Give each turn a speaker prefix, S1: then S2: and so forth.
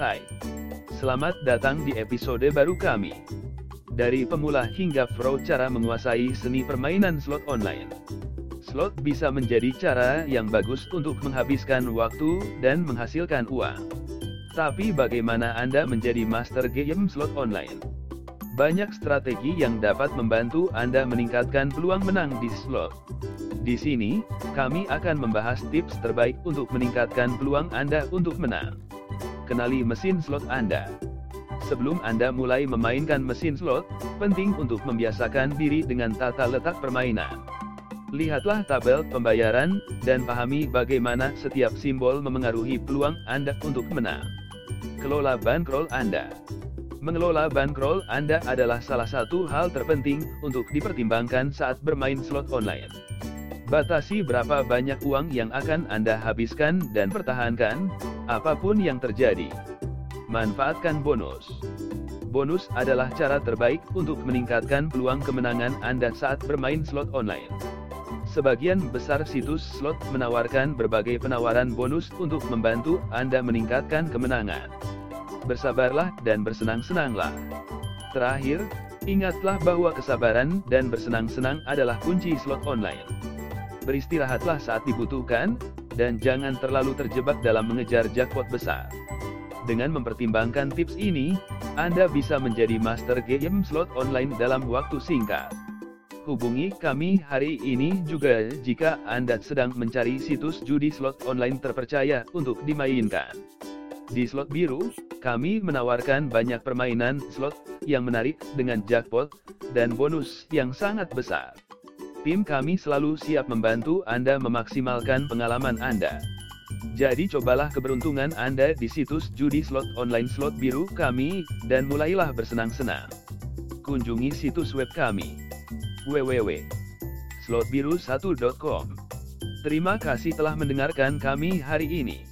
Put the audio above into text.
S1: Hai, selamat datang di episode baru kami. Dari pemula hingga pro cara menguasai seni permainan slot online. Slot bisa menjadi cara yang bagus untuk menghabiskan waktu dan menghasilkan uang. Tapi bagaimana Anda menjadi master game slot online? Banyak strategi yang dapat membantu Anda meningkatkan peluang menang di slot. Di sini, kami akan membahas tips terbaik untuk meningkatkan peluang Anda untuk menang. Kenali mesin slot Anda. Sebelum Anda mulai memainkan mesin slot, penting untuk membiasakan diri dengan tata letak permainan. Lihatlah tabel pembayaran, dan pahami bagaimana setiap simbol memengaruhi peluang Anda untuk menang. Kelola bankroll Anda. Mengelola bankroll Anda adalah salah satu hal terpenting untuk dipertimbangkan saat bermain slot online. Batasi berapa banyak uang yang akan Anda habiskan dan pertahankan, apa pun yang terjadi. Manfaatkan bonus. Bonus adalah cara terbaik untuk meningkatkan peluang kemenangan Anda saat bermain slot online. Sebagian besar situs slot menawarkan berbagai penawaran bonus untuk membantu Anda meningkatkan kemenangan. Bersabarlah dan bersenang-senanglah. Terakhir, ingatlah bahwa kesabaran dan bersenang-senang adalah kunci slot online beristirahatlah saat dibutuhkan, dan jangan terlalu terjebak dalam mengejar jackpot besar. Dengan mempertimbangkan tips ini, Anda bisa menjadi master game slot online dalam waktu singkat. Hubungi kami hari ini juga jika Anda sedang mencari situs judi slot online terpercaya untuk dimainkan. Di slot biru, kami menawarkan banyak permainan slot yang menarik dengan jackpot dan bonus yang sangat besar. Tim kami selalu siap membantu Anda memaksimalkan pengalaman Anda. Jadi cobalah keberuntungan Anda di situs judi slot online slot biru kami, dan mulailah bersenang-senang. Kunjungi situs web kami www.slotbiru1.com. Terima kasih telah mendengarkan kami hari ini.